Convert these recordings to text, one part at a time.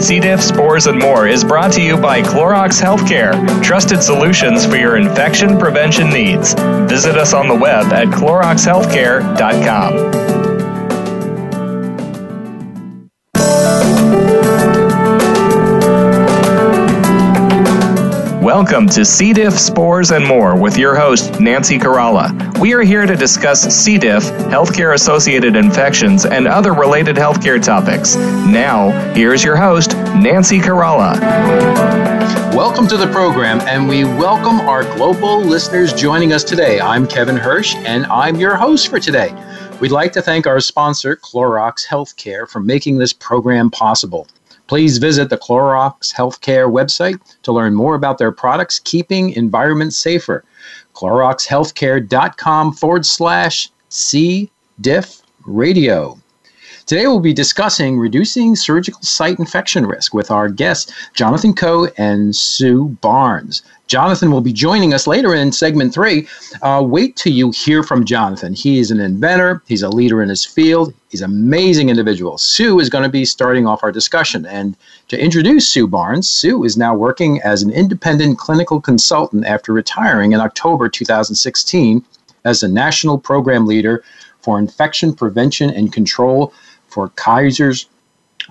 C. diff, spores, and more is brought to you by Clorox Healthcare, trusted solutions for your infection prevention needs. Visit us on the web at cloroxhealthcare.com. Welcome to C. diff, spores, and more with your host, Nancy Caralla. We are here to discuss C. diff, healthcare associated infections, and other related healthcare topics. Now, here's your host, Nancy Caralla. Welcome to the program, and we welcome our global listeners joining us today. I'm Kevin Hirsch, and I'm your host for today. We'd like to thank our sponsor, Clorox Healthcare, for making this program possible. Please visit the Clorox Healthcare website to learn more about their products keeping environments safer. CloroxHealthcare.com forward slash C diff radio. Today we'll be discussing reducing surgical site infection risk with our guests, Jonathan Coe and Sue Barnes. Jonathan will be joining us later in segment three. Uh, wait till you hear from Jonathan. He is an inventor, he's a leader in his field, he's an amazing individual. Sue is going to be starting off our discussion. And to introduce Sue Barnes, Sue is now working as an independent clinical consultant after retiring in October 2016 as a national program leader for infection prevention and control for Kaiser's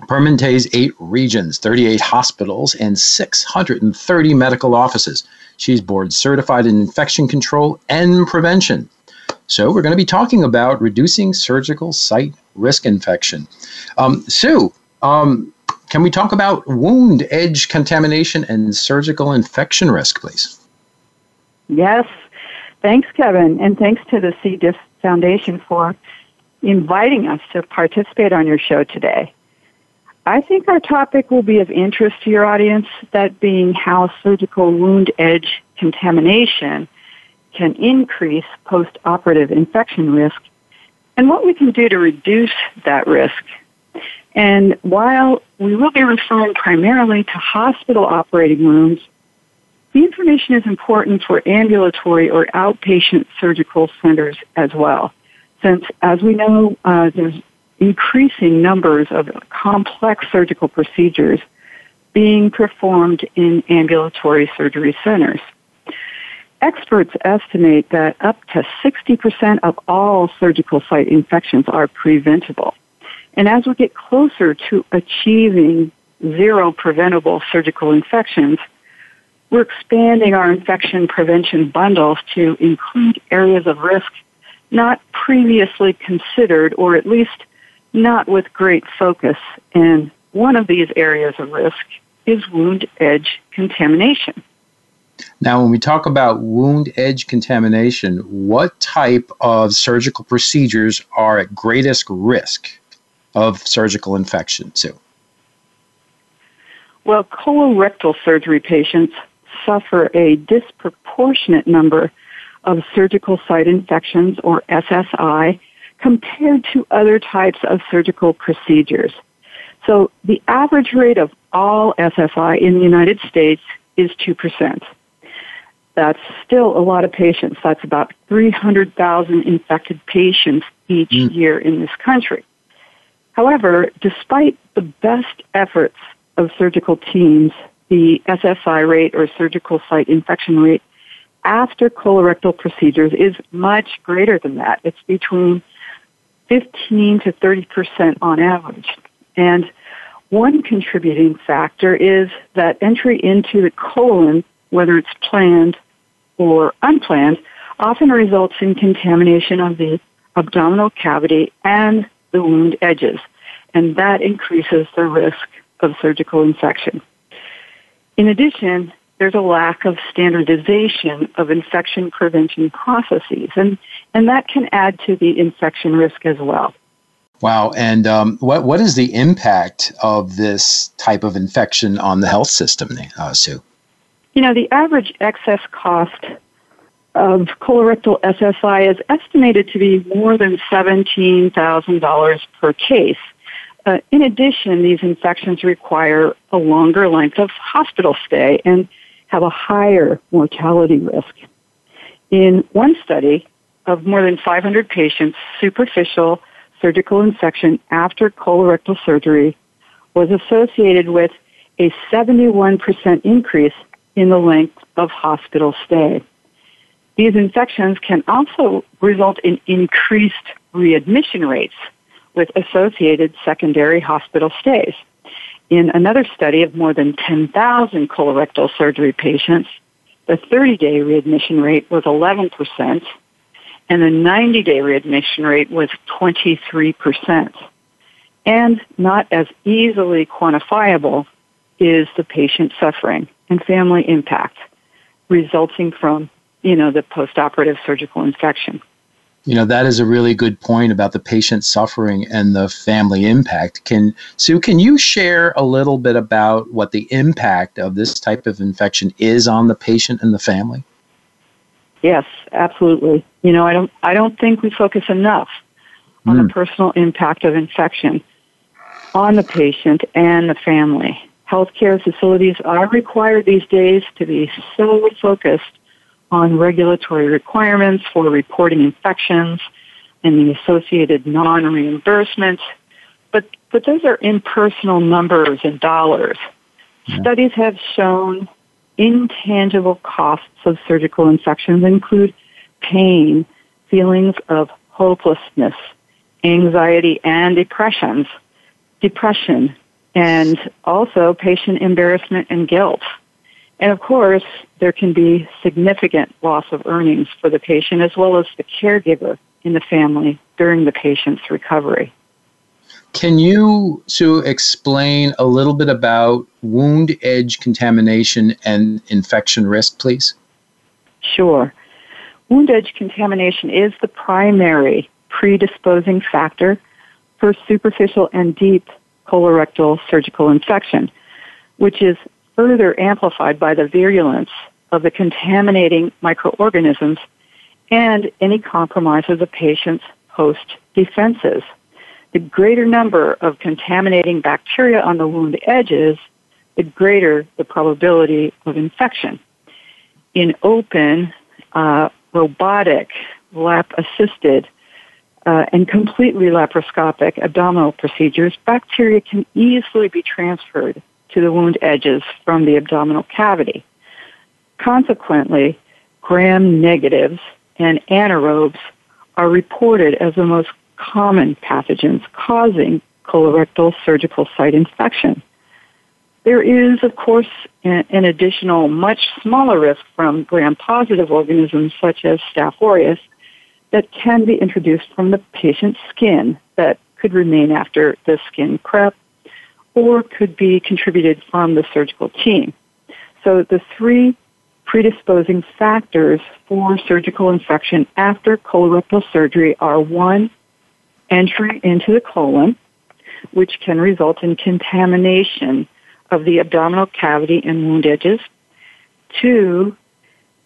Permanente's eight regions, 38 hospitals, and 630 medical offices. She's board certified in infection control and prevention. So, we're going to be talking about reducing surgical site risk infection. Um, Sue, um, can we talk about wound edge contamination and surgical infection risk, please? Yes. Thanks, Kevin, and thanks to the C. diff Foundation for inviting us to participate on your show today. I think our topic will be of interest to your audience, that being how surgical wound edge contamination can increase post-operative infection risk and what we can do to reduce that risk. And while we will be referring primarily to hospital operating rooms, the information is important for ambulatory or outpatient surgical centers as well. Since, as we know, uh, there's increasing numbers of complex surgical procedures being performed in ambulatory surgery centers. Experts estimate that up to 60% of all surgical site infections are preventable. And as we get closer to achieving zero preventable surgical infections, we're expanding our infection prevention bundles to include areas of risk not previously considered or at least not with great focus. And one of these areas of risk is wound edge contamination. Now, when we talk about wound edge contamination, what type of surgical procedures are at greatest risk of surgical infection, Sue? Well, colorectal surgery patients suffer a disproportionate number of surgical site infections, or SSI, compared to other types of surgical procedures. So the average rate of all SSI in the United States is 2%. That's still a lot of patients. That's about 300,000 infected patients each mm. year in this country. However, despite the best efforts of surgical teams, the SSI rate or surgical site infection rate after colorectal procedures is much greater than that. It's between 15 to 30 percent on average. And one contributing factor is that entry into the colon, whether it's planned or unplanned, often results in contamination of the abdominal cavity and the wound edges, and that increases the risk of surgical infection. In addition, there's a lack of standardization of infection prevention processes, and, and that can add to the infection risk as well. Wow. And um, what, what is the impact of this type of infection on the health system, uh, Sue? You know, the average excess cost of colorectal SSI is estimated to be more than $17,000 per case. Uh, in addition, these infections require a longer length of hospital stay, and have a higher mortality risk. In one study of more than 500 patients, superficial surgical infection after colorectal surgery was associated with a 71% increase in the length of hospital stay. These infections can also result in increased readmission rates with associated secondary hospital stays. In another study of more than 10,000 colorectal surgery patients, the 30 day readmission rate was 11%, and the 90 day readmission rate was 23%. And not as easily quantifiable is the patient suffering and family impact resulting from, you know, the postoperative surgical infection. You know, that is a really good point about the patient suffering and the family impact. Can Sue, can you share a little bit about what the impact of this type of infection is on the patient and the family? Yes, absolutely. You know, I don't I don't think we focus enough on mm. the hmm. personal impact of infection on the patient and the family. Healthcare facilities are required these days to be so focused on regulatory requirements for reporting infections and the associated non-reimbursements, but, but those are impersonal numbers and dollars. Yeah. Studies have shown intangible costs of surgical infections include pain, feelings of hopelessness, anxiety and depressions, depression, and also patient embarrassment and guilt. And of course, there can be significant loss of earnings for the patient as well as the caregiver in the family during the patient's recovery. Can you, Sue, explain a little bit about wound edge contamination and infection risk, please? Sure. Wound edge contamination is the primary predisposing factor for superficial and deep colorectal surgical infection, which is further amplified by the virulence of the contaminating microorganisms and any compromise of the patient's host defenses. The greater number of contaminating bacteria on the wound edges, the greater the probability of infection. In open, uh, robotic, lap assisted, uh, and completely laparoscopic abdominal procedures, bacteria can easily be transferred to the wound edges from the abdominal cavity. Consequently, gram negatives and anaerobes are reported as the most common pathogens causing colorectal surgical site infection. There is, of course, an additional much smaller risk from gram-positive organisms such as Staph aureus that can be introduced from the patient's skin that could remain after the skin prep or could be contributed from the surgical team. So the three predisposing factors for surgical infection after colorectal surgery are one, entry into the colon, which can result in contamination of the abdominal cavity and wound edges. Two,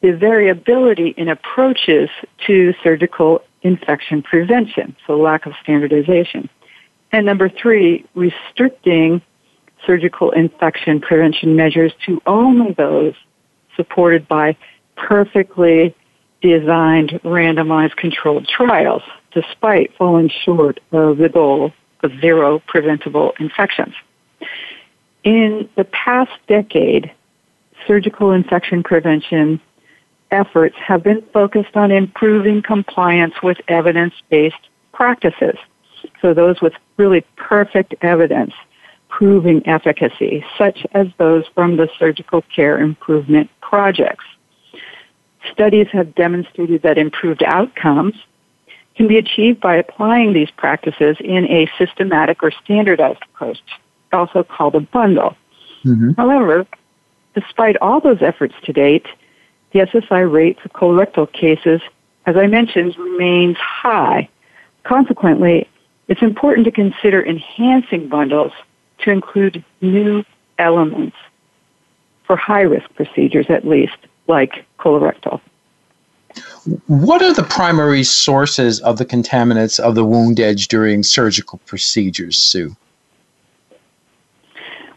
the variability in approaches to surgical infection prevention, so lack of standardization. And number three, restricting surgical infection prevention measures to only those supported by perfectly designed randomized controlled trials, despite falling short of the goal of zero preventable infections. In the past decade, surgical infection prevention efforts have been focused on improving compliance with evidence-based practices. So those with really perfect evidence proving efficacy, such as those from the surgical care improvement projects. Studies have demonstrated that improved outcomes can be achieved by applying these practices in a systematic or standardized approach, also called a bundle. Mm-hmm. However, despite all those efforts to date, the SSI rate for colorectal cases, as I mentioned, remains high. Consequently, it's important to consider enhancing bundles to include new elements for high risk procedures, at least, like colorectal. What are the primary sources of the contaminants of the wound edge during surgical procedures, Sue?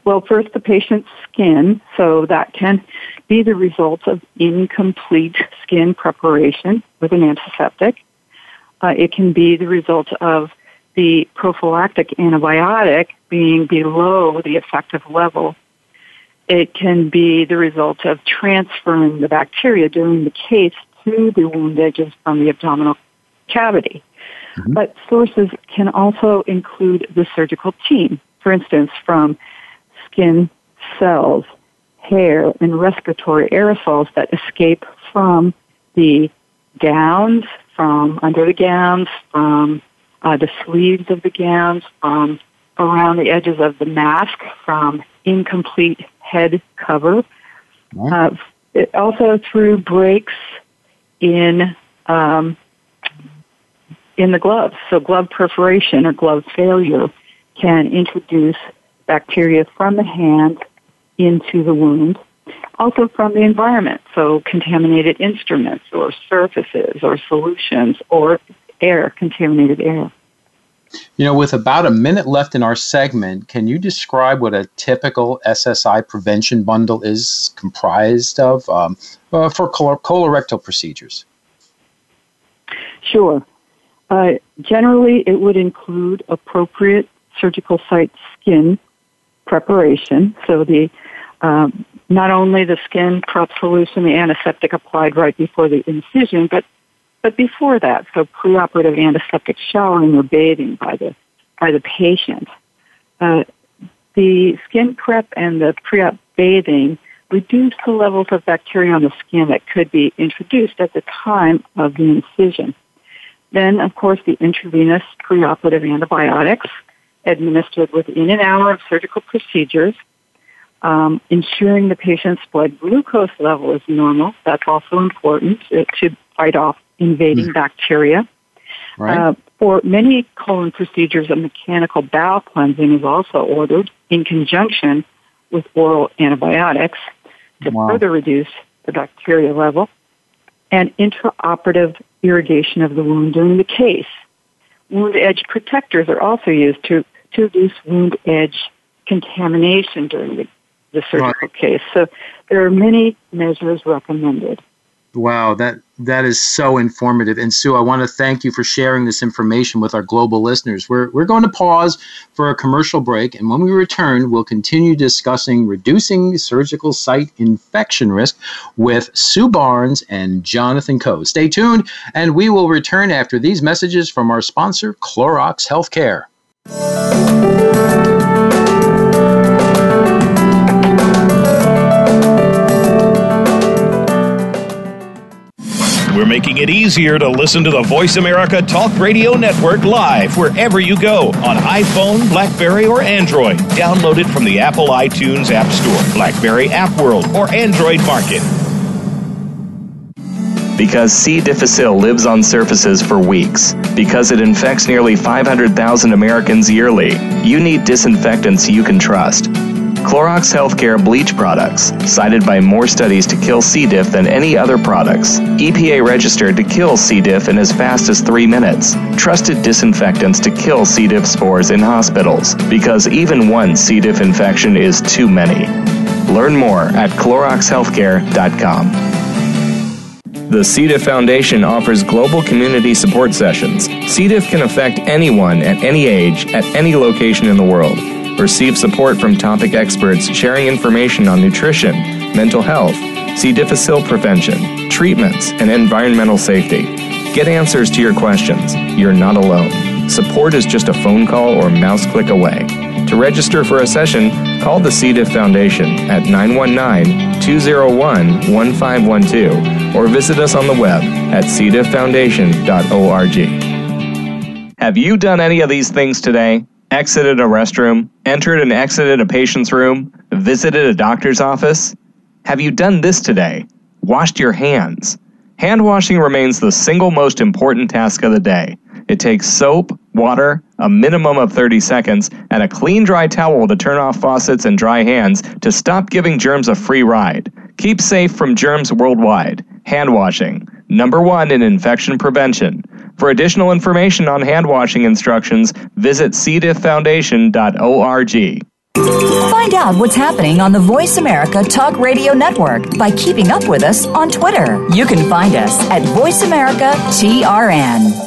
Well, first, the patient's skin, so that can be the result of incomplete skin preparation with an antiseptic. Uh, it can be the result of the prophylactic antibiotic being below the effective level. It can be the result of transferring the bacteria during the case to the wound edges from the abdominal cavity. Mm-hmm. But sources can also include the surgical team, for instance, from skin cells, hair, and respiratory aerosols that escape from the gowns, from under the gowns, from uh, the sleeves of the gowns, from around the edges of the mask, from incomplete head cover. Uh, also through breaks in um, in the gloves. So glove perforation or glove failure can introduce bacteria from the hand into the wound. Also from the environment, so contaminated instruments or surfaces or solutions or air, contaminated air. You know, with about a minute left in our segment, can you describe what a typical SSI prevention bundle is comprised of um, uh, for colorectal procedures? Sure. Uh, generally, it would include appropriate surgical site skin preparation. So the um, not only the skin prep solution, the antiseptic applied right before the incision, but but before that, so preoperative antiseptic showering or bathing by the by the patient. Uh, the skin prep and the pre-op bathing reduce the levels of bacteria on the skin that could be introduced at the time of the incision. Then, of course, the intravenous preoperative antibiotics administered within an hour of surgical procedures, um, ensuring the patient's blood glucose level is normal. That's also important to fight off invading mm. bacteria. Right. Uh, for many colon procedures, a mechanical bowel cleansing is also ordered in conjunction with oral antibiotics to wow. further reduce the bacteria level and intraoperative irrigation of the wound during the case. Wound edge protectors are also used to, to reduce wound edge contamination during the, the surgical right. case. So there are many measures recommended. Wow, that that is so informative. And Sue, I want to thank you for sharing this information with our global listeners. We're we're going to pause for a commercial break, and when we return, we'll continue discussing reducing surgical site infection risk with Sue Barnes and Jonathan Coe. Stay tuned, and we will return after these messages from our sponsor, Clorox Healthcare. We're making it easier to listen to the Voice America Talk Radio Network live wherever you go on iPhone, Blackberry, or Android. Download it from the Apple iTunes App Store, Blackberry App World, or Android Market. Because C. difficile lives on surfaces for weeks, because it infects nearly 500,000 Americans yearly, you need disinfectants you can trust. Clorox Healthcare bleach products, cited by more studies to kill C. diff than any other products. EPA registered to kill C. diff in as fast as three minutes. Trusted disinfectants to kill C. diff spores in hospitals, because even one C. diff infection is too many. Learn more at CloroxHealthcare.com. The C. diff Foundation offers global community support sessions. C. diff can affect anyone at any age, at any location in the world. Receive support from topic experts sharing information on nutrition, mental health, C. difficile prevention, treatments, and environmental safety. Get answers to your questions. You're not alone. Support is just a phone call or mouse click away. To register for a session, call the C. diff Foundation at 919 201 1512 or visit us on the web at cdifffoundation.org. Have you done any of these things today? Exited a restroom, entered and exited a patient's room, visited a doctor's office? Have you done this today? Washed your hands? Hand washing remains the single most important task of the day. It takes soap, water, a minimum of 30 seconds, and a clean dry towel to turn off faucets and dry hands to stop giving germs a free ride. Keep safe from germs worldwide. Hand washing, number one in infection prevention. For additional information on hand washing instructions, visit cdifffoundation.org. Find out what's happening on the Voice America Talk Radio Network by keeping up with us on Twitter. You can find us at Voice America TRN.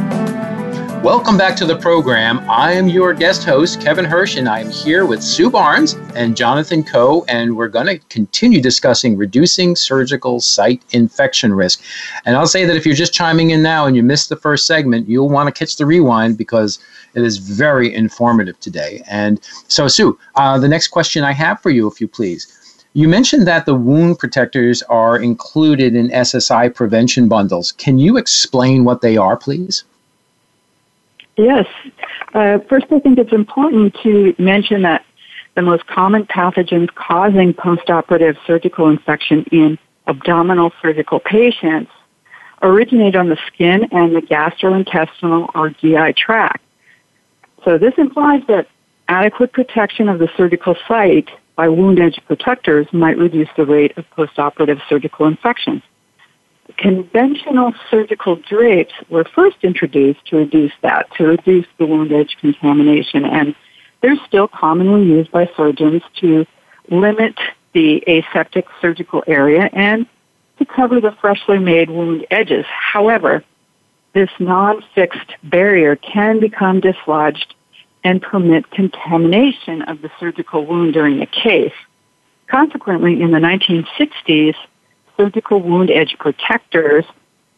Welcome back to the program. I am your guest host, Kevin Hirsch, and I am here with Sue Barnes and Jonathan Coe, and we're going to continue discussing reducing surgical site infection risk. And I'll say that if you're just chiming in now and you missed the first segment, you'll want to catch the rewind because it is very informative today. And so, Sue, uh, the next question I have for you, if you please. You mentioned that the wound protectors are included in SSI prevention bundles. Can you explain what they are, please? Yes. Uh, first, I think it's important to mention that the most common pathogens causing postoperative surgical infection in abdominal surgical patients originate on the skin and the gastrointestinal or GI tract. So this implies that adequate protection of the surgical site by wound edge protectors might reduce the rate of postoperative surgical infections. Conventional surgical drapes were first introduced to reduce that, to reduce the wound edge contamination, and they're still commonly used by surgeons to limit the aseptic surgical area and to cover the freshly made wound edges. However, this non-fixed barrier can become dislodged and permit contamination of the surgical wound during the case. Consequently, in the 1960s, surgical wound edge protectors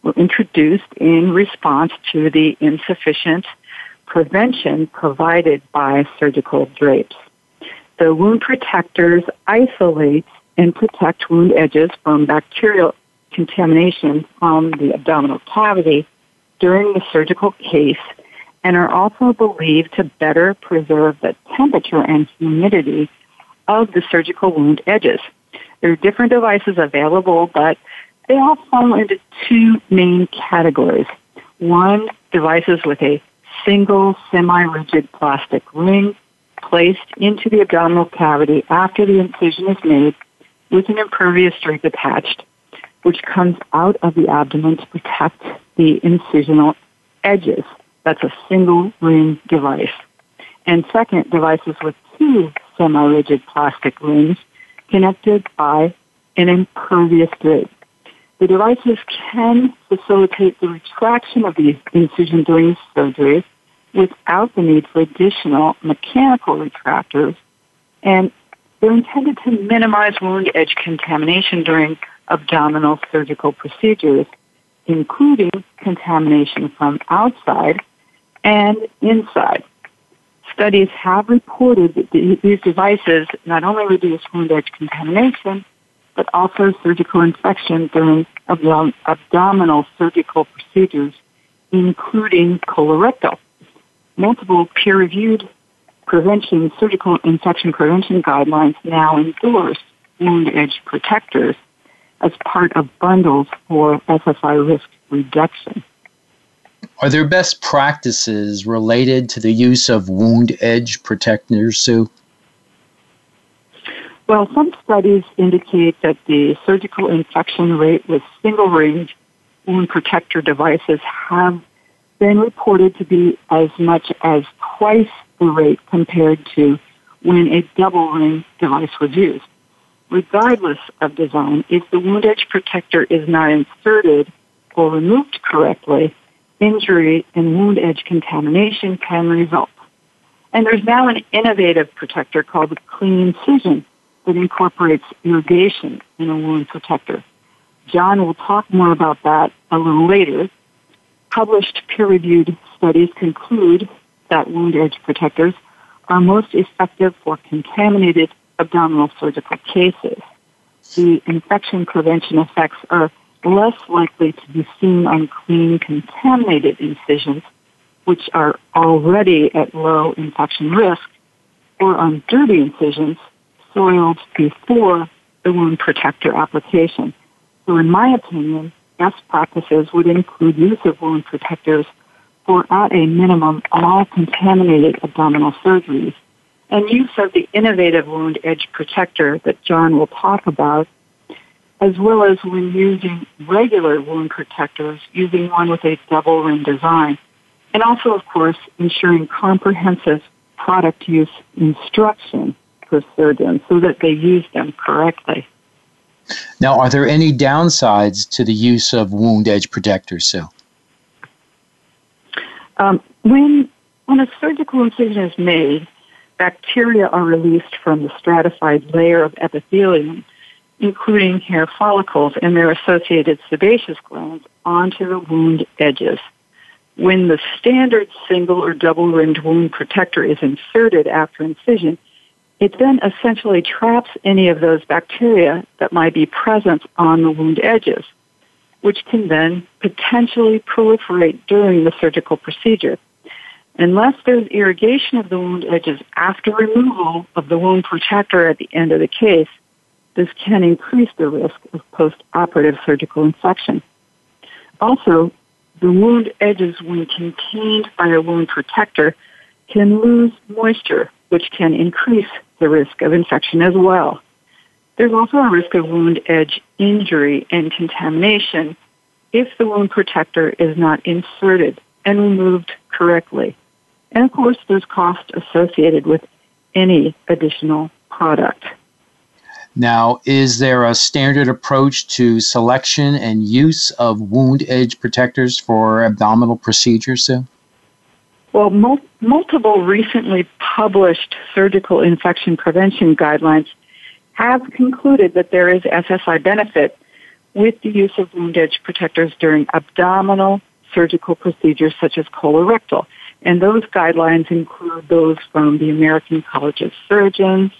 were introduced in response to the insufficient prevention provided by surgical drapes. The wound protectors isolate and protect wound edges from bacterial contamination from the abdominal cavity during the surgical case and are also believed to better preserve the temperature and humidity of the surgical wound edges. There are different devices available, but they all fall into two main categories. One, devices with a single semi-rigid plastic ring placed into the abdominal cavity after the incision is made with an impervious drape attached, which comes out of the abdomen to protect the incisional edges. That's a single ring device. And second, devices with two semi-rigid plastic rings connected by an impervious drape. The devices can facilitate the retraction of the incision during surgery without the need for additional mechanical retractors, and they're intended to minimize wound edge contamination during abdominal surgical procedures, including contamination from outside and inside. Studies have reported that these devices not only reduce wound edge contamination, but also surgical infection during abdominal surgical procedures, including colorectal. Multiple peer-reviewed prevention, surgical infection prevention guidelines now endorse wound edge protectors as part of bundles for SSI risk reduction. Are there best practices related to the use of wound edge protectors, Sue? Well, some studies indicate that the surgical infection rate with single ring wound protector devices have been reported to be as much as twice the rate compared to when a double ring device was used. Regardless of design, if the wound edge protector is not inserted or removed correctly, injury and wound edge contamination can result. And there's now an innovative protector called the CleanCision that incorporates irrigation in a wound protector. John will talk more about that a little later. Published peer-reviewed studies conclude that wound edge protectors are most effective for contaminated abdominal surgical cases. The infection prevention effects are less likely to be seen on clean, contaminated incisions, which are already at low infection risk, or on dirty incisions soiled before the wound protector application. So in my opinion, best practices would include use of wound protectors for at a minimum all contaminated abdominal surgeries and use of the innovative wound edge protector that John will talk about as well as when using regular wound protectors, using one with a double ring design. and also, of course, ensuring comprehensive product use instruction for surgeons so that they use them correctly. Now, are there any downsides to the use of wound edge protectors, Sue? Um, when, when a surgical incision is made, bacteria are released from the stratified layer of epithelium, including hair follicles and their associated sebaceous glands, onto the wound edges. When the standard single or double ringed wound protector is inserted after incision, it then essentially traps any of those bacteria that might be present on the wound edges, which can then potentially proliferate during the surgical procedure. Unless there's irrigation of the wound edges after removal of the wound protector at the end of the case, this can increase the risk of post-operative surgical infection. Also, the wound edges, when contained by a wound protector, can lose moisture, which can increase the risk of infection as well. There's also a risk of wound edge injury and contamination if the wound protector is not inserted and removed correctly. And of course, there's cost associated with any additional product. Now, is there a standard approach to selection and use of wound edge protectors for abdominal procedures, Sue? Well, mul- multiple recently published surgical infection prevention guidelines have concluded that there is SSI benefit with the use of wound edge protectors during abdominal surgical procedures such as colorectal. And those guidelines include those from the American College of Surgeons,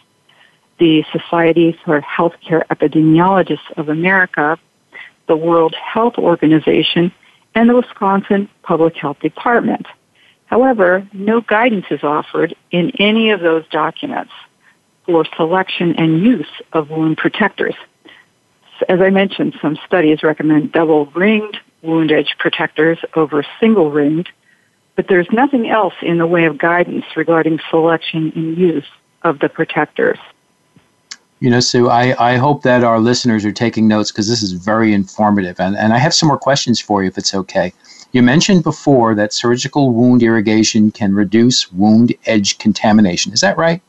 the Society for Healthcare Epidemiologists of America, the World Health Organization, and the Wisconsin Public Health Department. However, no guidance is offered in any of those documents for selection and use of wound protectors. As I mentioned, some studies recommend double ringed wound edge protectors over single ringed, but there's nothing else in the way of guidance regarding selection and use of the protectors. You know, Sue, I, I hope that our listeners are taking notes because this is very informative. And, and I have some more questions for you if it's okay. You mentioned before that surgical wound irrigation can reduce wound edge contamination. Is that right?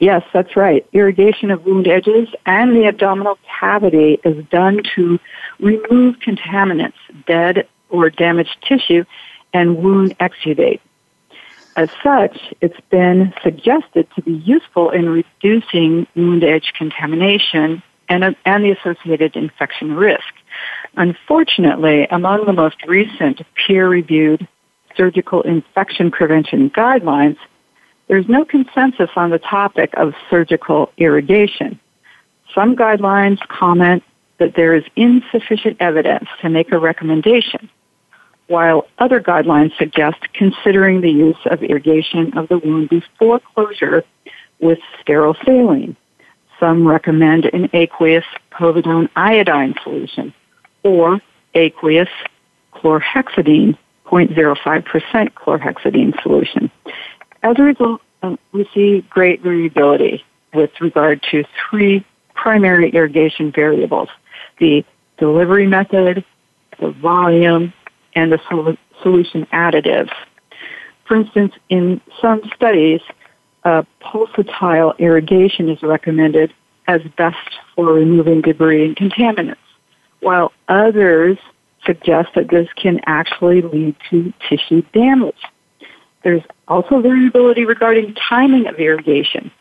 Yes, that's right. Irrigation of wound edges and the abdominal cavity is done to remove contaminants, dead or damaged tissue, and wound exudate. As such, it's been suggested to be useful in reducing wound edge contamination and, and the associated infection risk. Unfortunately, among the most recent peer-reviewed surgical infection prevention guidelines, there's no consensus on the topic of surgical irrigation. Some guidelines comment that there is insufficient evidence to make a recommendation, while other guidelines suggest considering the use of irrigation of the wound before closure with sterile saline. Some recommend an aqueous povidone iodine solution or aqueous chlorhexidine, 0.05% chlorhexidine solution. As a result, um, we see great variability with regard to three primary irrigation variables the delivery method, the volume, and the sol- solution additives. For instance, in some studies, uh, pulsatile irrigation is recommended as best for removing debris and contaminants, while others suggest that this can actually lead to tissue damage. There's also variability regarding timing of irrigation.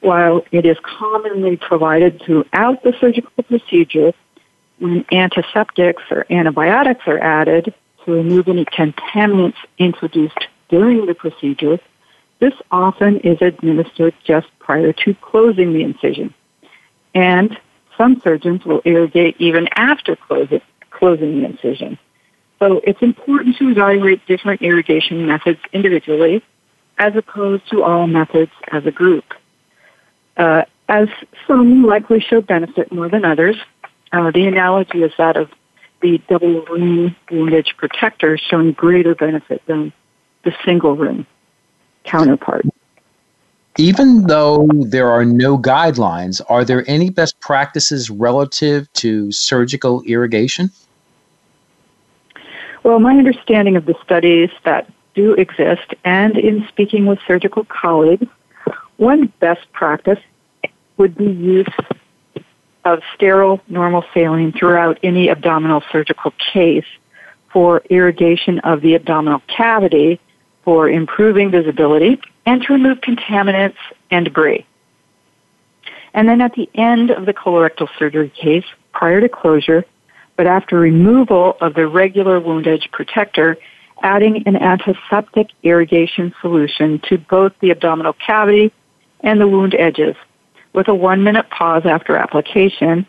While it is commonly provided throughout the surgical procedure, when antiseptics or antibiotics are added to remove any contaminants introduced during the procedure, this often is administered just prior to closing the incision. And some surgeons will irrigate even after closing, closing the incision. So it's important to evaluate different irrigation methods individually as opposed to all methods as a group. Uh, as some likely show benefit more than others, uh, the analogy is that of the double ring wound edge protector showing greater benefit than the single ring counterpart. Even though there are no guidelines, are there any best practices relative to surgical irrigation? Well, my understanding of the studies that do exist and in speaking with surgical colleagues, one best practice would be use of sterile normal saline throughout any abdominal surgical case for irrigation of the abdominal cavity for improving visibility and to remove contaminants and debris. And then at the end of the colorectal surgery case, prior to closure, but after removal of the regular wound edge protector, adding an antiseptic irrigation solution to both the abdominal cavity and the wound edges with a one minute pause after application,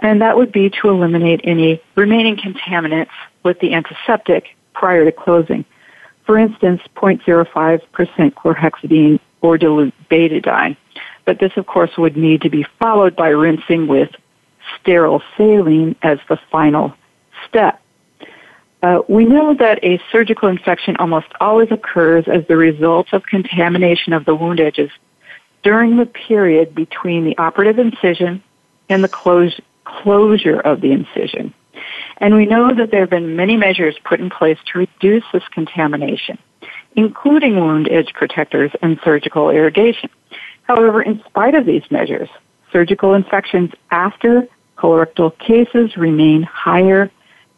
and that would be to eliminate any remaining contaminants with the antiseptic prior to closing. For instance, 0.05% chlorhexidine or dilute betadine. But this, of course, would need to be followed by rinsing with sterile saline as the final step. Uh, we know that a surgical infection almost always occurs as the result of contamination of the wound edges during the period between the operative incision and the close, closure of the incision. And we know that there have been many measures put in place to reduce this contamination, including wound edge protectors and surgical irrigation. However, in spite of these measures, surgical infections after colorectal cases remain higher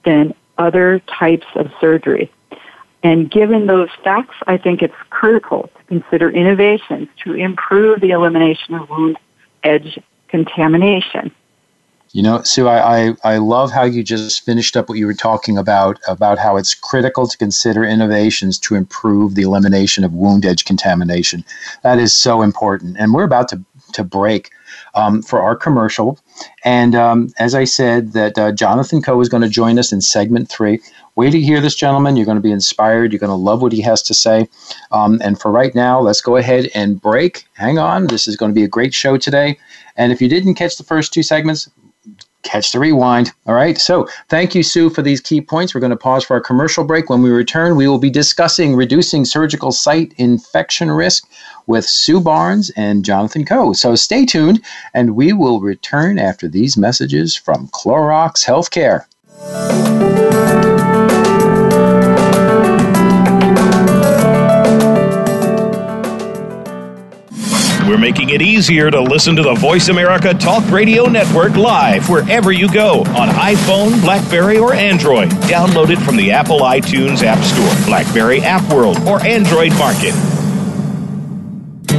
than other types of surgery. And given those facts, I think it's critical consider innovations to improve the elimination of wound edge contamination. You know, Sue, I, I, I, love how you just finished up what you were talking about, about how it's critical to consider innovations to improve the elimination of wound edge contamination. That is so important. And we're about to, to break um, for our commercial. And um, as I said, that uh, Jonathan Coe is going to join us in segment three. Wait to hear this gentleman. You're going to be inspired. You're going to love what he has to say. Um, and for right now, let's go ahead and break. Hang on. This is going to be a great show today. And if you didn't catch the first two segments, catch the rewind. All right. So thank you, Sue, for these key points. We're going to pause for our commercial break. When we return, we will be discussing reducing surgical site infection risk with Sue Barnes and Jonathan Coe. So stay tuned, and we will return after these messages from Clorox Healthcare. We're making it easier to listen to the Voice America Talk Radio Network live wherever you go on iPhone, Blackberry, or Android. Download it from the Apple iTunes App Store, Blackberry App World, or Android Market.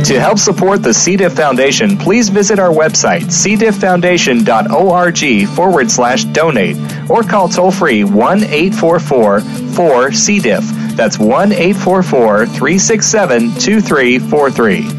To help support the C. diff Foundation, please visit our website, cdifffoundation.org forward slash donate, or call toll free 1 844 4 C. diff. That's 1 844 367 2343.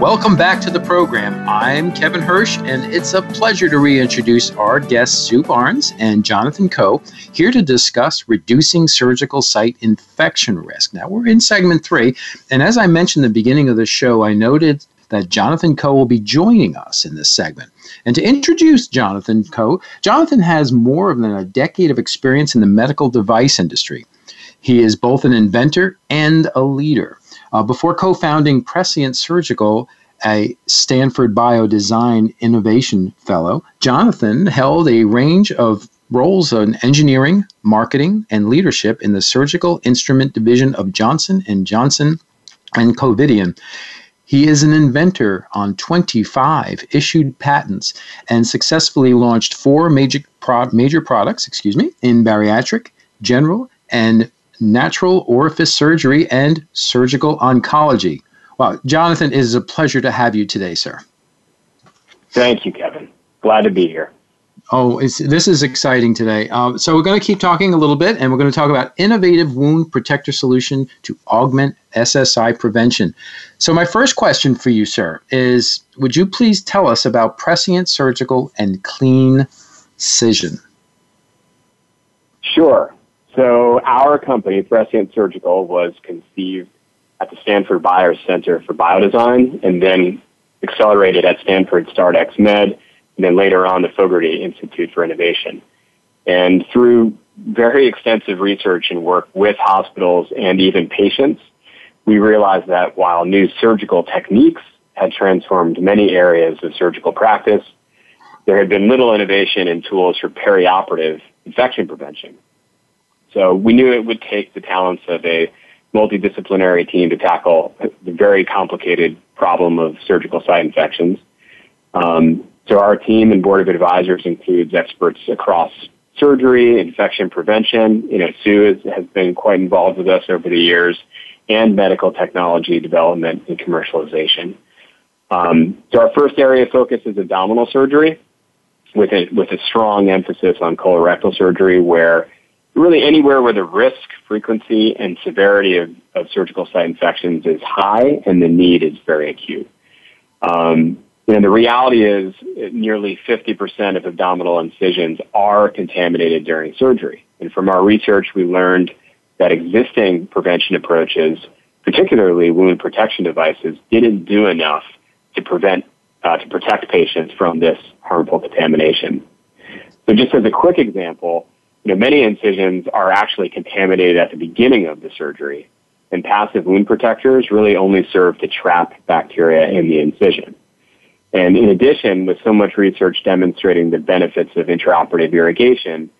Welcome back to the program. I'm Kevin Hirsch, and it's a pleasure to reintroduce our guests, Sue Barnes and Jonathan Coe, here to discuss reducing surgical site infection risk. Now, we're in segment three, and as I mentioned at the beginning of the show, I noted that Jonathan Coe will be joining us in this segment. And to introduce Jonathan Coe, Jonathan has more than a decade of experience in the medical device industry. He is both an inventor and a leader. Uh, before co founding Prescient Surgical a Stanford Biodesign Innovation Fellow, Jonathan held a range of roles in engineering, marketing, and leadership in the surgical instrument division of Johnson & Johnson and Covidien. He is an inventor on 25 issued patents and successfully launched four major, pro- major products, excuse me, in bariatric, general, and natural orifice surgery and surgical oncology. Wow, Jonathan, it is a pleasure to have you today, sir. Thank you, Kevin. Glad to be here. Oh, this is exciting today. Um, so we're going to keep talking a little bit, and we're going to talk about innovative wound protector solution to augment SSI prevention. So my first question for you, sir, is: Would you please tell us about Prescient Surgical and Clean Cision? Sure. So our company, Prescient Surgical, was conceived at the Stanford Byers Center for Biodesign, and then accelerated at Stanford StartX Med and then later on the Fogarty Institute for Innovation. And through very extensive research and work with hospitals and even patients, we realized that while new surgical techniques had transformed many areas of surgical practice, there had been little innovation in tools for perioperative infection prevention. So we knew it would take the talents of a multidisciplinary team to tackle the very complicated problem of surgical site infections. Um, so our team and board of advisors includes experts across surgery, infection prevention. You know, Sue has, has been quite involved with us over the years, and medical technology development and commercialization. Um, so our first area of focus is abdominal surgery, with a with a strong emphasis on colorectal surgery, where really anywhere where the risk, frequency, and severity of, of surgical site infections is high and the need is very acute. Um, and the reality is nearly 50% of abdominal incisions are contaminated during surgery. And from our research, we learned that existing prevention approaches, particularly wound protection devices, didn't do enough to prevent, uh, to protect patients from this harmful contamination. So just as a quick example, you know, many incisions are actually contaminated at the beginning of the surgery, and passive wound protectors really only serve to trap bacteria in the incision. And in addition, with so much research demonstrating the benefits of intraoperative irrigation,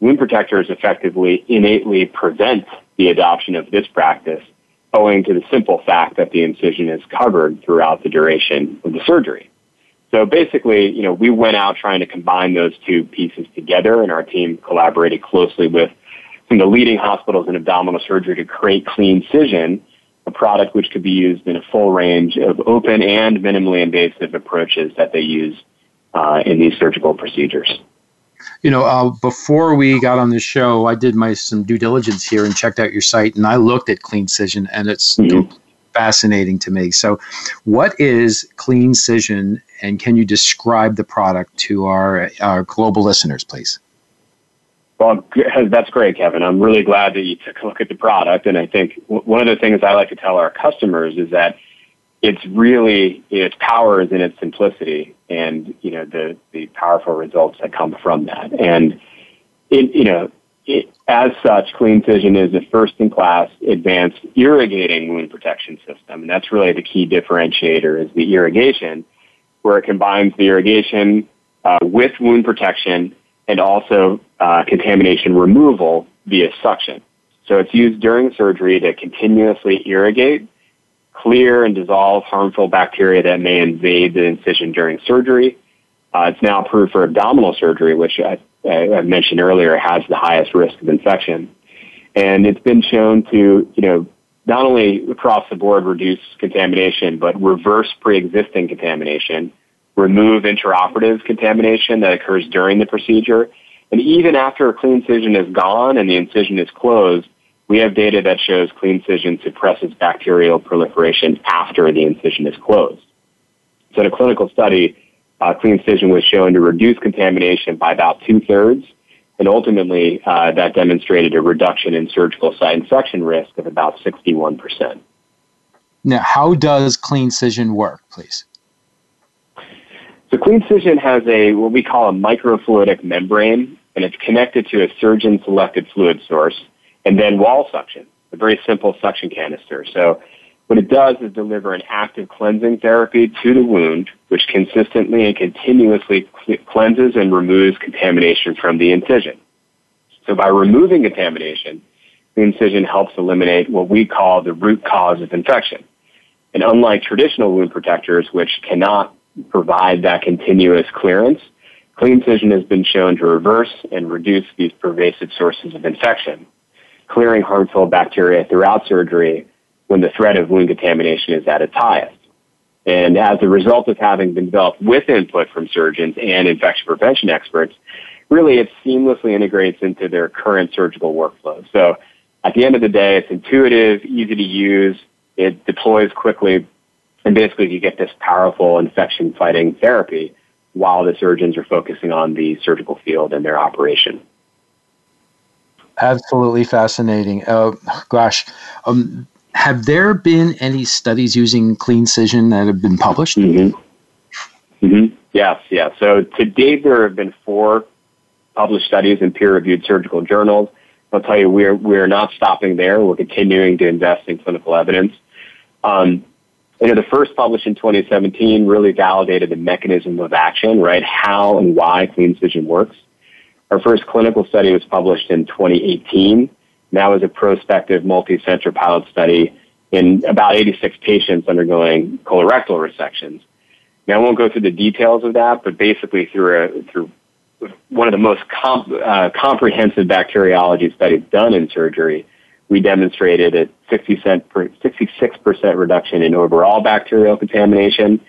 wound protectors effectively innately prevent the adoption of this practice owing to the simple fact that the incision is covered throughout the duration of the surgery. So basically, you know, we went out trying to combine those two pieces together and our team collaborated closely with some of the leading hospitals in abdominal surgery to create CleanCision, a product which could be used in a full range of open and minimally invasive approaches that they use uh, in these surgical procedures. You know, uh, before we got on the show, I did my some due diligence here and checked out your site, and I looked at CleanCision, and it's mm-hmm. Fascinating to me. So, what is CleanCision, and can you describe the product to our our global listeners, please? Well, that's great, Kevin. I'm really glad that you took a look at the product. And I think one of the things I like to tell our customers is that it's really, its power is in its simplicity and, you know, the, the powerful results that come from that. And it, you know, it, as such, CleanCision is a first-in-class advanced irrigating wound protection system. And that's really the key differentiator is the irrigation, where it combines the irrigation uh, with wound protection and also uh, contamination removal via suction. So it's used during surgery to continuously irrigate, clear, and dissolve harmful bacteria that may invade the incision during surgery. Uh, it's now approved for abdominal surgery, which I, Uh, I mentioned earlier has the highest risk of infection. And it's been shown to, you know, not only across the board reduce contamination, but reverse pre-existing contamination remove intraoperative contamination that occurs during the procedure. And even after a CleanCision is gone and the incision is closed, we have data that shows CleanCision suppresses bacterial proliferation after the incision is closed. So in a clinical study, uh, CleanCision was shown to reduce contamination by about two thirds, and ultimately uh, that demonstrated a reduction in surgical site infection risk of about 61%. Now, how does CleanCision work, please? So CleanCision has a what we call a microfluidic membrane, and it's connected to a surgeon-selected fluid source, and then wall suction, a very simple suction canister. So What it does is deliver an active cleansing therapy to the wound, which consistently and continuously cleanses and removes contamination from the incision. So by removing contamination, the incision helps eliminate what we call the root cause of infection. And unlike traditional wound protectors, which cannot provide that continuous clearance, CleanCision has been shown to reverse and reduce these pervasive sources of infection, clearing harmful bacteria throughout surgery when the threat of wound contamination is at its highest. And as a result of having been developed with input from surgeons and infection prevention experts, really it seamlessly integrates into their current surgical workflow. So at the end of the day, it's intuitive, easy to use, it deploys quickly, and basically you get this powerful infection fighting therapy while the surgeons are focusing on the surgical field and their operation. Absolutely fascinating. Uh, gosh, um, have there been any studies using clean CleanCision that have been published? Mm-hmm. Mm-hmm. Yes, yes. So to date, there have been four published studies in peer-reviewed surgical journals. I'll tell you, we're we're not stopping there. We're continuing to invest in clinical evidence. Um, you know, the first published in 2017 really validated the mechanism of action, right? How and why CleanCision works. Our first clinical study was published in 2018. That was a prospective multi-center pilot study in about 86 patients undergoing colorectal resections. Now, I won't go through the details of that, but basically through a, through one of the most comp, uh, comprehensive bacteriology studies done in surgery, we demonstrated a 66% reduction in overall bacterial contamination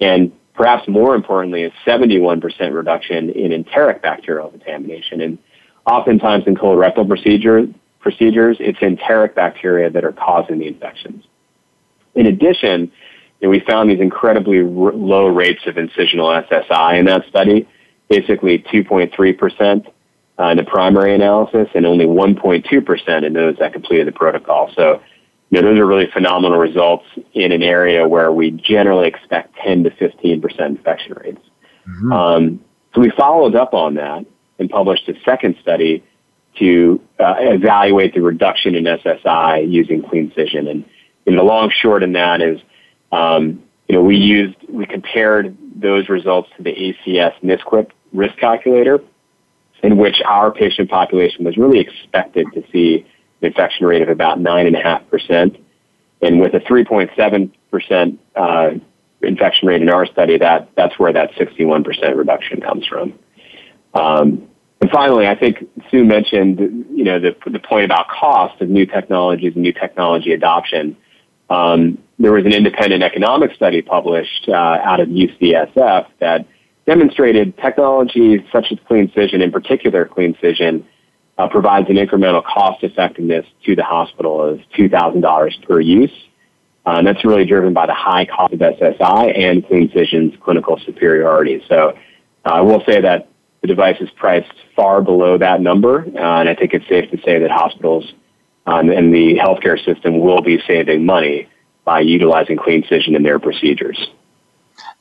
and perhaps more importantly, a 71% reduction in enteric bacterial contamination. And oftentimes in colorectal procedure, procedures, it's enteric bacteria that are causing the infections. In addition, you know, we found these incredibly r- low rates of incisional SSI in that study, basically 2.3% uh, in the primary analysis and only 1.2% in those that completed the protocol. So, you know, those are really phenomenal results in an area where we generally expect 10 to 15% infection rates. Mm-hmm. Um, so we followed up on that and published a second study to uh, evaluate the reduction in SSI using CleanCision. And in the long short in that is, um, you know, we used, we compared those results to the ACS NSQIP risk calculator, in which our patient population was really expected to see an infection rate of about 9.5%. And with a 3.7% uh, infection rate in our study, that, that's where that 61% reduction comes from. Um, and finally, I think Sue mentioned, you know, the, the point about cost of new technologies and new technology adoption. Um, there was an independent economic study published uh, out of UCSF that demonstrated technologies such as CleanCision, in particular CleanCision, uh, provides an incremental cost effectiveness to the hospital of $2,000 per use. Uh, and that's really driven by the high cost of SSI and CleanCision's clinical superiority. So uh, I will say that the device is priced far below that number, uh, and I think it's safe to say that hospitals um, and the healthcare system will be saving money by utilizing CleanCision in their procedures.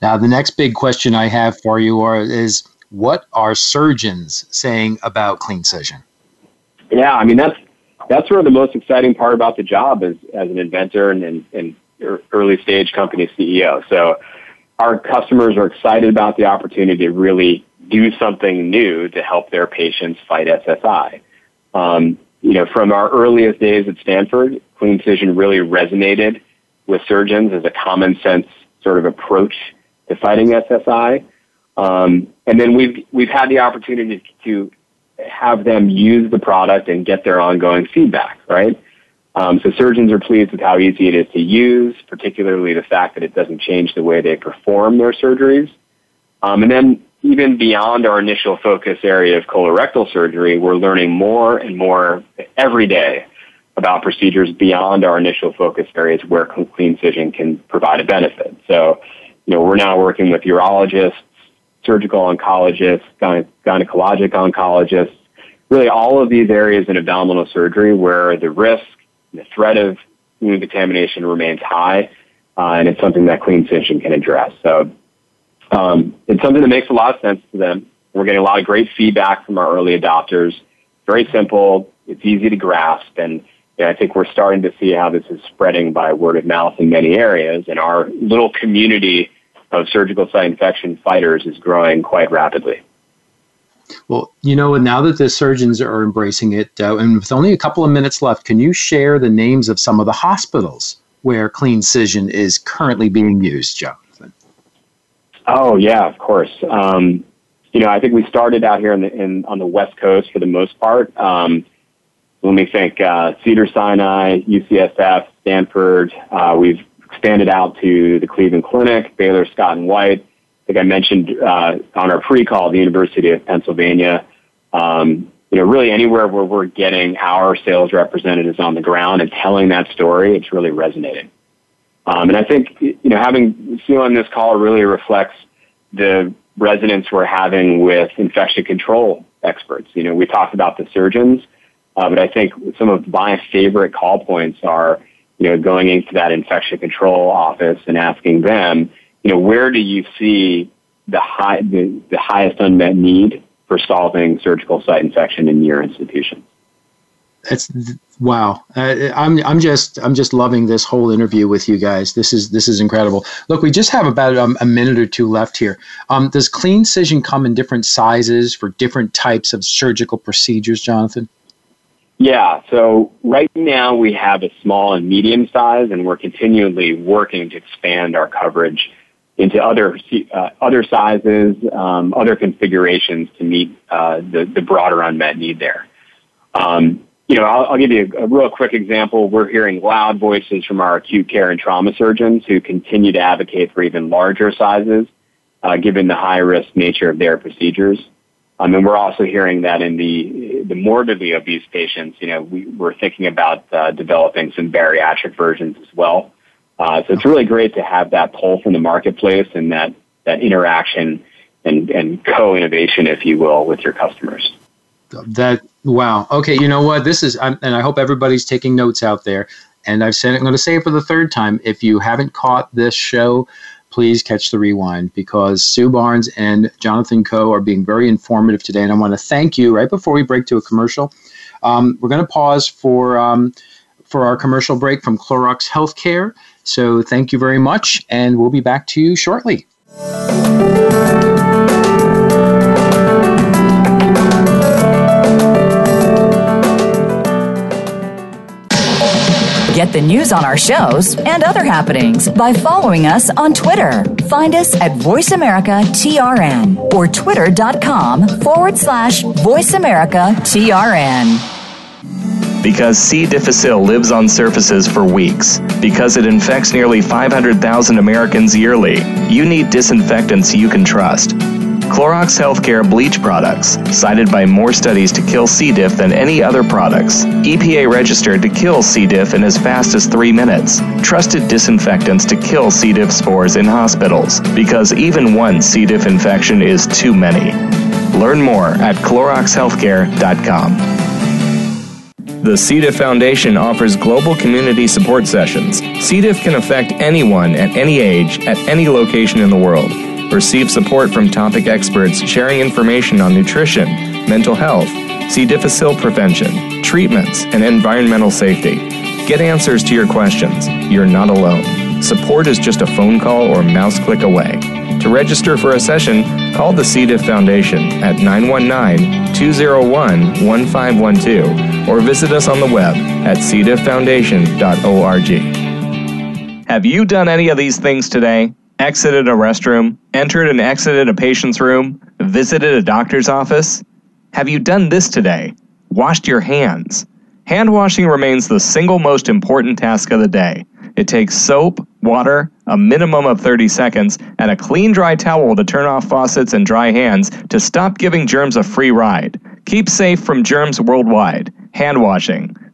Now, the next big question I have for you are, is what are surgeons saying about CleanCision? Yeah, I mean that's that's sort of the most exciting part about the job as as an inventor and, and, and early stage company CEO. So our customers are excited about the opportunity to really do something new to help their patients fight SSI. Um, you know, from our earliest days at Stanford, CleanCision really resonated with surgeons as a common sense sort of approach to fighting SSI. Um, and then we've we've had the opportunity to have them use the product and get their ongoing feedback, right? Um, so surgeons are pleased with how easy it is to use, particularly the fact that it doesn't change the way they perform their surgeries. Um, and then even beyond our initial focus area of colorectal surgery, we're learning more and more every day about procedures beyond our initial focus areas where CleanCision can provide a benefit. So, you know, we're now working with urologists, surgical oncologists, gyne- gynecologic oncologists, really all of these areas in abdominal surgery where the risk, the threat of contamination remains high, uh, and it's something that CleanCision can address. So um, it's something that makes a lot of sense to them. We're getting a lot of great feedback from our early adopters. Very simple, it's easy to grasp, and you know, I think we're starting to see how this is spreading by word of mouth in many areas, and our little community of surgical site infection fighters is growing quite rapidly. Well, you know, now that the surgeons are embracing it, uh, and with only a couple of minutes left, can you share the names of some of the hospitals where CleanCision is currently being used, Jonathan? Oh yeah, of course. Um, you know, I think we started out here in the, in, on the West Coast for the most part. Um, let me think: uh, Cedars-Sinai, UCSF, Stanford. Uh, we've expanded out to the Cleveland Clinic, Baylor Scott and White. I think I mentioned uh, on our pre-call the University of Pennsylvania. Um, you know, really anywhere where we're getting our sales representatives on the ground and telling that story, it's really resonating. Um, and I think you know having Sue on this call really reflects the resonance we're having with infection control experts. You know, we talked about the surgeons, uh, but I think some of my favorite call points are you know, going into that infection control office and asking them, you know, where do you see the high, the, the highest unmet need for solving surgical site infection in your institution? It's wow. Uh, I'm I'm just I'm just loving this whole interview with you guys. This is this is incredible. Look, we just have about um, a minute or two left here. Um, does CleanCision come in different sizes for different types of surgical procedures, Jonathan? Yeah, so right now we have a small and medium size, and we're continually working to expand our coverage into other uh, other sizes, um, other configurations to meet uh, the the broader unmet need there. Um, you know, I'll, I'll give you a, a, real quick example. We're hearing loud voices from our acute care and trauma surgeons who continue to advocate for even larger sizes, uh, given the high risk nature of their procedures. Um, and we're also hearing that in the the morbidly obese patients, you know, we, we're thinking about uh, developing some bariatric versions as well. Uh, so it's really great to have that pull from the marketplace and that that interaction and, and co-innovation, if you will, with your customers. That wow. Okay, you know what? This is, I'm, and I hope everybody's taking notes out there. And I've said, I'm going to say it for the third time. If you haven't caught this show, please catch the rewind because Sue Barnes and Jonathan Coe are being very informative today. And I want to thank you right before we break to a commercial. Um, we're going to pause for, um, for our commercial break from Clorox Healthcare. So thank you very much, and we'll be back to you shortly. Get the news on our shows and other happenings by following us on Twitter. Find us at VoiceAmericaTRN or twitter.com forward slash VoiceAmericaTRN. Because C. difficile lives on surfaces for weeks, because it infects nearly 500,000 Americans yearly, you need disinfectants you can trust. Clorox Healthcare bleach products, cited by more studies to kill C. diff than any other products. EPA registered to kill C. diff in as fast as three minutes. Trusted disinfectants to kill C. diff spores in hospitals, because even one C. diff infection is too many. Learn more at CloroxHealthcare.com. The C. diff Foundation offers global community support sessions. C. diff can affect anyone at any age, at any location in the world. Receive support from topic experts sharing information on nutrition, mental health, C. difficile prevention, treatments, and environmental safety. Get answers to your questions. You're not alone. Support is just a phone call or mouse click away. To register for a session, call the C. diff Foundation at 919 201 1512 or visit us on the web at cdifffoundation.org. Have you done any of these things today? Exited a restroom, entered and exited a patient's room, visited a doctor's office? Have you done this today? Washed your hands? Hand washing remains the single most important task of the day. It takes soap, water, a minimum of 30 seconds, and a clean dry towel to turn off faucets and dry hands to stop giving germs a free ride. Keep safe from germs worldwide. Hand washing,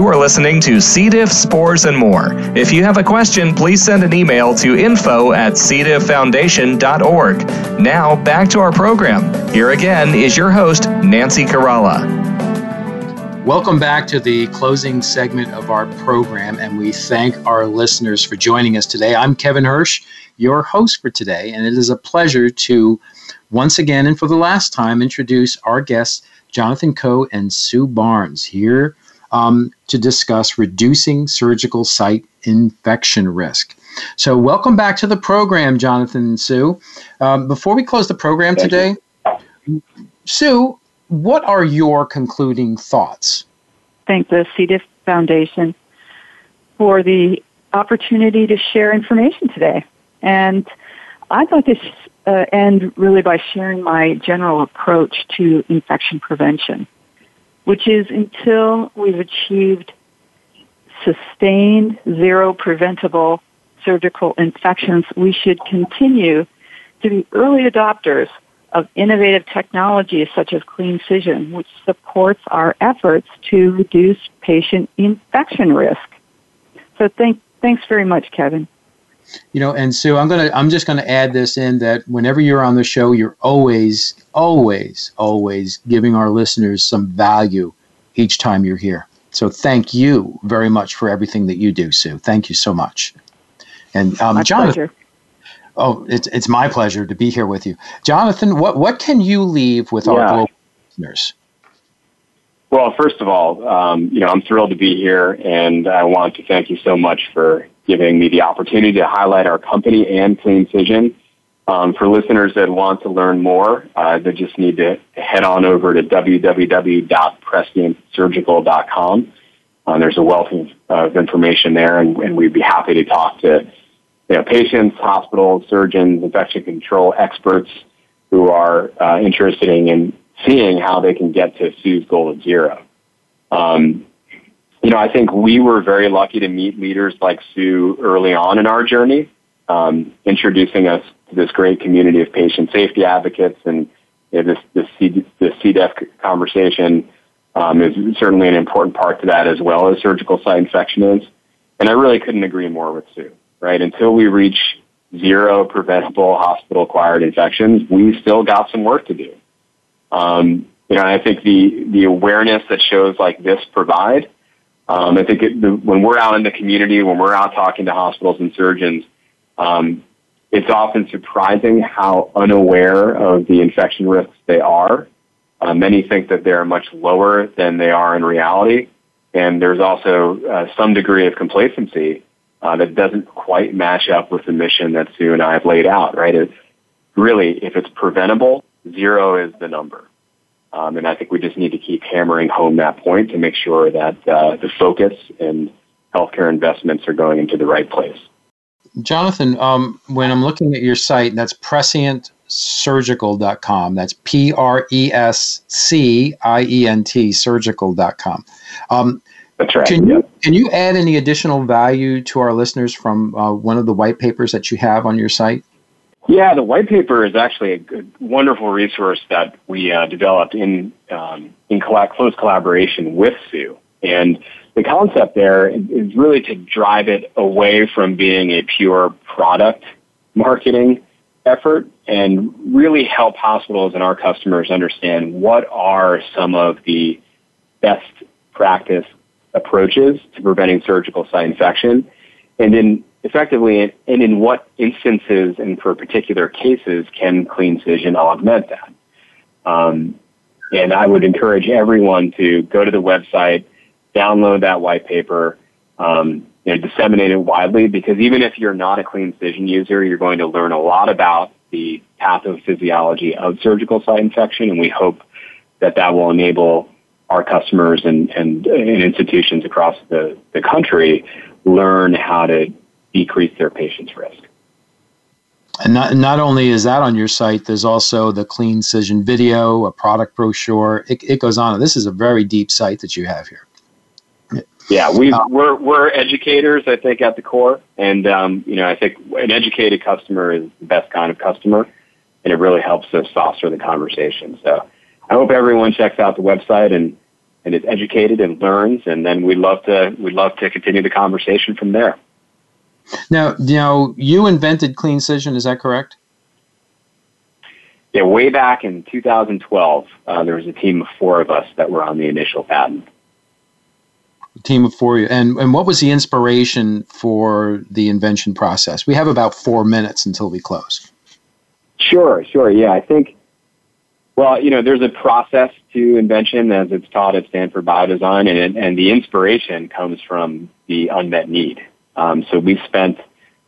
You are listening to C. diff, spores, and more. If you have a question, please send an email to info at cdifffoundation.org. Now, back to our program. Here again is your host, Nancy Caralla. Welcome back to the closing segment of our program, and we thank our listeners for joining us today. I'm Kevin Hirsch, your host for today, and it is a pleasure to once again and for the last time introduce our guests, Jonathan Coe and Sue Barnes, here um, to discuss reducing surgical site infection risk. So, welcome back to the program, Jonathan and Sue. Um, before we close the program Thank today, you. Sue, what are your concluding thoughts? Thank the C. diff Foundation for the opportunity to share information today. And I'd like to uh, end really by sharing my general approach to infection prevention, which is until we've achieved sustained zero preventable surgical infections, we should continue to be early adopters of innovative technologies such as CleanCision, which supports our efforts to reduce patient infection risk. So thank, thanks very much, Kevin. You know, and Sue, I'm gonna I'm just gonna add this in that whenever you're on the show, you're always, always, always giving our listeners some value each time you're here. So thank you very much for everything that you do, Sue. Thank you so much. And um, my Jonathan, pleasure. Oh, it's it's my pleasure to be here with you, Jonathan. What what can you leave with yeah. our global listeners? Well, first of all, um, you know I'm thrilled to be here, and I want to thank you so much for giving me the opportunity to highlight our company and CleanCision. Um, for listeners that want to learn more, uh, they just need to head on over to www.prescientsurgical.com. Uh, there's a wealth of, of information there, and, and we'd be happy to talk to you know, patients, hospitals, surgeons, infection control experts who are uh, interested in seeing how they can get to Sue's goal of zero. Um, you know, I think we were very lucky to meet leaders like Sue early on in our journey, um, introducing us to this great community of patient safety advocates, and you know, this this C, this C. diff conversation um, is certainly an important part to that, as well as surgical site infection is. And I really couldn't agree more with Sue right? Until we reach zero preventable hospital acquired infections, we still got some work to do. Um, you know, I think the, the awareness that shows like this provide, um, I think it, the, when we're out in the community, when we're out talking to hospitals and surgeons, um, it's often surprising how unaware of the infection risks they are. Uh, many think that they're much lower than they are in reality. And there's also uh, some degree of complacency uh, that doesn't quite match up with the mission that Sue and I have laid out, right? It, really, if it's preventable, zero is the number. Um, and I think we just need to keep hammering home that point to make sure that uh, the focus and healthcare investments are going into the right place. Jonathan, um, when I'm looking at your site, that's prescientsurgical.com. That's P R E S C I E N T surgical.com. Um, that's right. Can you, can you add any additional value to our listeners from uh, one of the white papers that you have on your site? Yeah, the white paper is actually a good, wonderful resource that we uh, developed in um, in close collaboration with Sue. And the concept there is really to drive it away from being a pure product marketing effort and really help hospitals and our customers understand what are some of the best practice approaches to preventing surgical site infection, and in effectively, and in what instances and for particular cases can CleanCision augment that. Um, and I would encourage everyone to go to the website, download that white paper, um, you know, disseminate it widely because even if you're not a CleanCision user, you're going to learn a lot about the pathophysiology of surgical site infection, and we hope that that will enable our customers and, and, and institutions across the, the country learn how to decrease their patients' risk. And not, not only is that on your site, there's also the CleanCision video, a product brochure. It, it goes on. This is a very deep site that you have here. Yeah, we uh, we're we're educators, I think, at the core, and um, you know, I think an educated customer is the best kind of customer, and it really helps us foster the conversation. So, I hope everyone checks out the website and and is educated and learns, and then we'd love to we'd love to continue the conversation from there. Now, you know, you invented CleanCision, is that correct? Yeah, way back in 2012, uh, there was a team of four of us that were on the initial patent. A team of four, and and what was the inspiration for the invention process? We have about four minutes until we close. Sure, sure. Yeah, I think. Well, you know, there's a process to invention as it's taught at Stanford Biodesign, and and the inspiration comes from the unmet need. Um, so we spent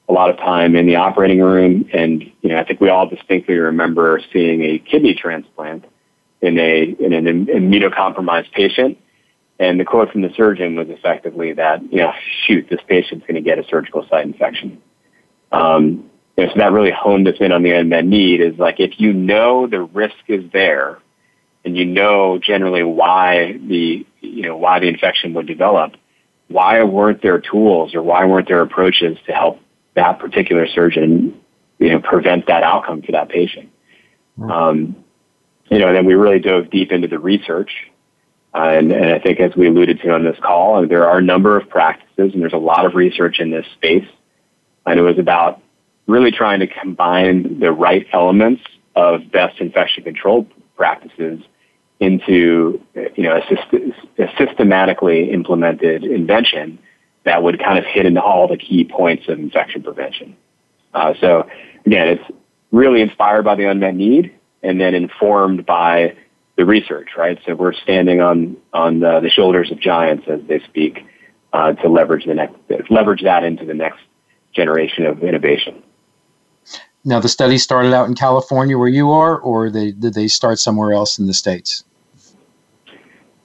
a lot of time in the operating room, and you know, I think we all distinctly remember seeing a kidney transplant in a in an immunocompromised patient. And the quote from the surgeon was effectively that, you know, shoot, this patient's going to get a surgical site infection. Um, you know, so that really honed us in on the unmet need is like if you know the risk is there and you know generally why the, you know, why the infection would develop, why weren't there tools or why weren't there approaches to help that particular surgeon, you know, prevent that outcome for that patient? Hmm. Um, you know, and then we really dove deep into the research. Uh, and, and I think as we alluded to on this call, there are a number of practices and there's a lot of research in this space. And it was about really trying to combine the right elements of best infection control practices into you know a, a, systematically implemented invention that would kind of hit into all the key points of infection prevention. Uh, so again, it's really inspired by the unmet need and then informed by the research, right? So we're standing on on the, the shoulders of giants, as they speak, uh, to leverage the next leverage that into the next generation of innovation. Now, the study started out in California, where you are, or they, did they start somewhere else in the states?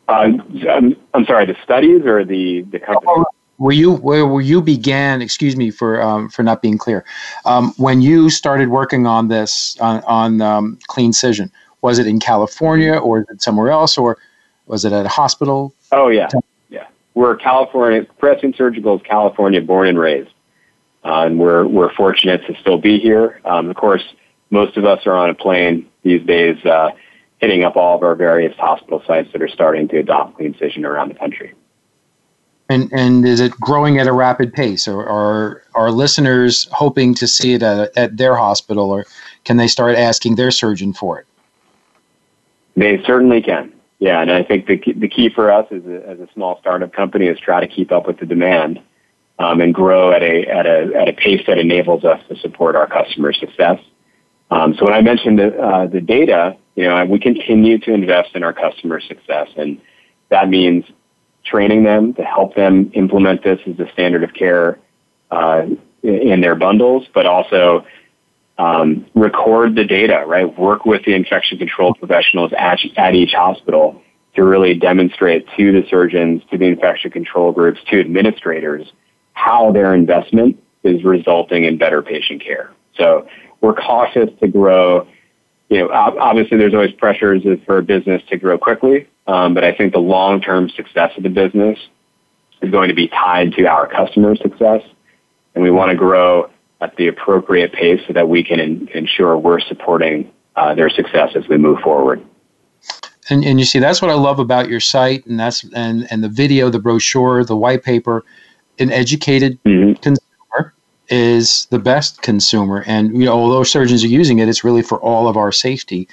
Uh, I'm, I'm, sorry, the studies or the the company. Oh, where you where, where you began? Excuse me for um, for not being clear. Um, when you started working on this on, on um, CleanCision, was it in California or somewhere else, or was it at a hospital? Oh yeah, yeah. We're California. Prescient Surgical is California born and raised, uh, and we're we're fortunate to still be here. Um, of course, most of us are on a plane these days. Uh, hitting up all of our various hospital sites that are starting to adopt clean CleanCision around the country. And, and is it growing at a rapid pace, or are are listeners hoping to see it at, at their hospital, or can they start asking their surgeon for it? They certainly can. Yeah, and I think the the key for us as a, as a small startup company is try to keep up with the demand um, and grow at a at a at a pace that enables us to support our customer success. Um, so when I mentioned the, uh, the data, you know, we continue to invest in our customer success, and that means training them to help them implement this as a standard of care uh, in their bundles, but also um, record the data, right? Work with the infection control professionals at, at each hospital to really demonstrate to the surgeons, to the infection control groups, to administrators, how their investment is resulting in better patient care. So we're cautious to grow. You know, obviously there's always pressures for a business to grow quickly, um, but I think the long-term success of the business is going to be tied to our customer success, and we want to grow at the appropriate pace so that we can in, ensure we're supporting uh, their success as we move forward. And, and you see, that's what I love about your site, and that's and and the video, the brochure, the white paper. An educated mm-hmm is the best consumer. And you know, although surgeons are using it, it's really for all of our safety.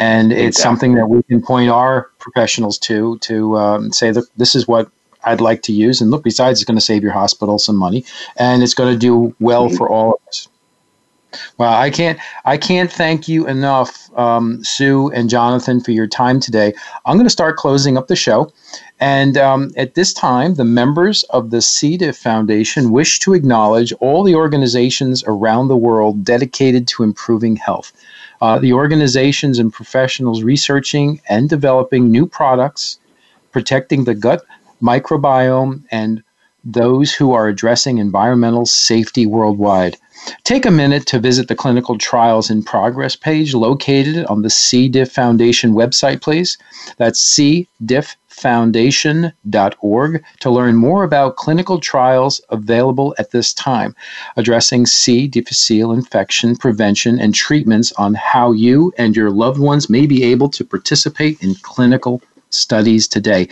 And it's exactly. something that we can point our professionals to to um, say that this is what I'd like to use. And look, besides, it's going to save your hospital some money, and it's going to do well mm-hmm. for all of us. Well, I can't I can't thank you enough, um, Sue and Jonathan, for your time today. I'm going to start closing up the show, and um, at this time, the members of the C. diff Foundation wish to acknowledge all the organizations around the world dedicated to improving health. Uh, the organizations and professionals researching and developing new products, protecting the gut microbiome, and those who are addressing environmental safety worldwide. Take a minute to visit the clinical trials in progress page located on the C. diff Foundation website, please. That's cdifffoundation.org to learn more about clinical trials available at this time, addressing C. difficile infection prevention and treatments on how you and your loved ones may be able to participate in clinical studies today.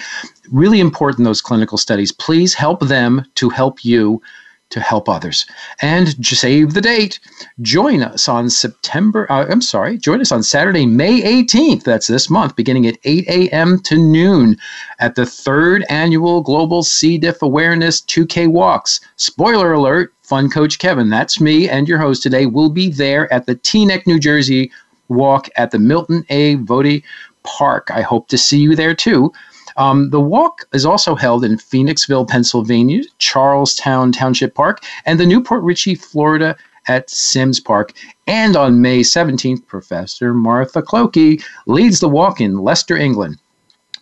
Really important, those clinical studies. Please help them to help you to help others. And save the date. Join us on September, uh, I'm sorry, join us on Saturday, May 18th. That's this month, beginning at 8 a.m. to noon at the third annual Global C. diff Awareness 2K Walks. Spoiler alert, Fun Coach Kevin, that's me and your host today, will be there at the Teaneck, New Jersey walk at the Milton A. Votee Park. I hope to see you there too. Um, the walk is also held in Phoenixville, Pennsylvania, Charlestown Township Park, and the New Port Richey, Florida at Sims Park. And on May 17th, Professor Martha Clokie leads the walk in Leicester, England.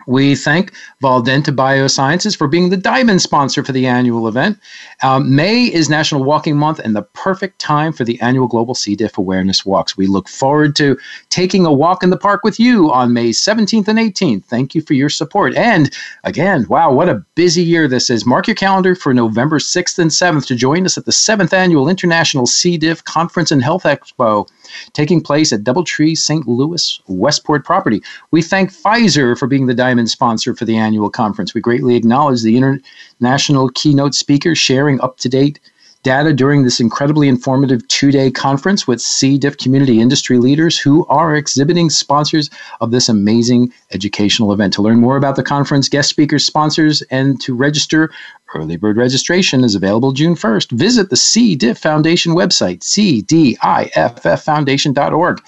We thank Vedanta Biosciences for being the diamond sponsor for the annual event. Um, May is National Walking Month and the perfect time for the annual Global C. diff awareness walks. We look forward to taking a walk in the park with you on May 17th and 18th. Thank you for your support. And again, wow, what a busy year this is. Mark your calendar for November 6th and 7th to join us at the 7th Annual International C. diff Conference and Health Expo taking place at Doubletree St. Louis Westport property. We thank Pfizer for being the diamond sponsor for the annual conference. We greatly acknowledge the international keynote speaker sharing up to date data during this incredibly informative two day conference with C. diff community industry leaders who are exhibiting sponsors of this amazing educational event. To learn more about the conference, guest speakers, sponsors, and to register, early bird registration is available June 1st. Visit the C. diff Foundation website, cdifffoundation.org.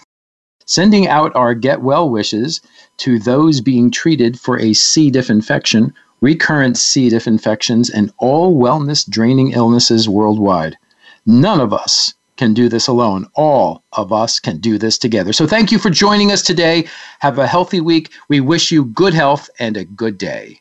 Sending out our get well wishes to those being treated for a C. diff infection recurrent C. diff infections, and all wellness draining illnesses worldwide. None of us can do this alone. All of us can do this together. So thank you for joining us today. Have a healthy week. We wish you good health and a good day.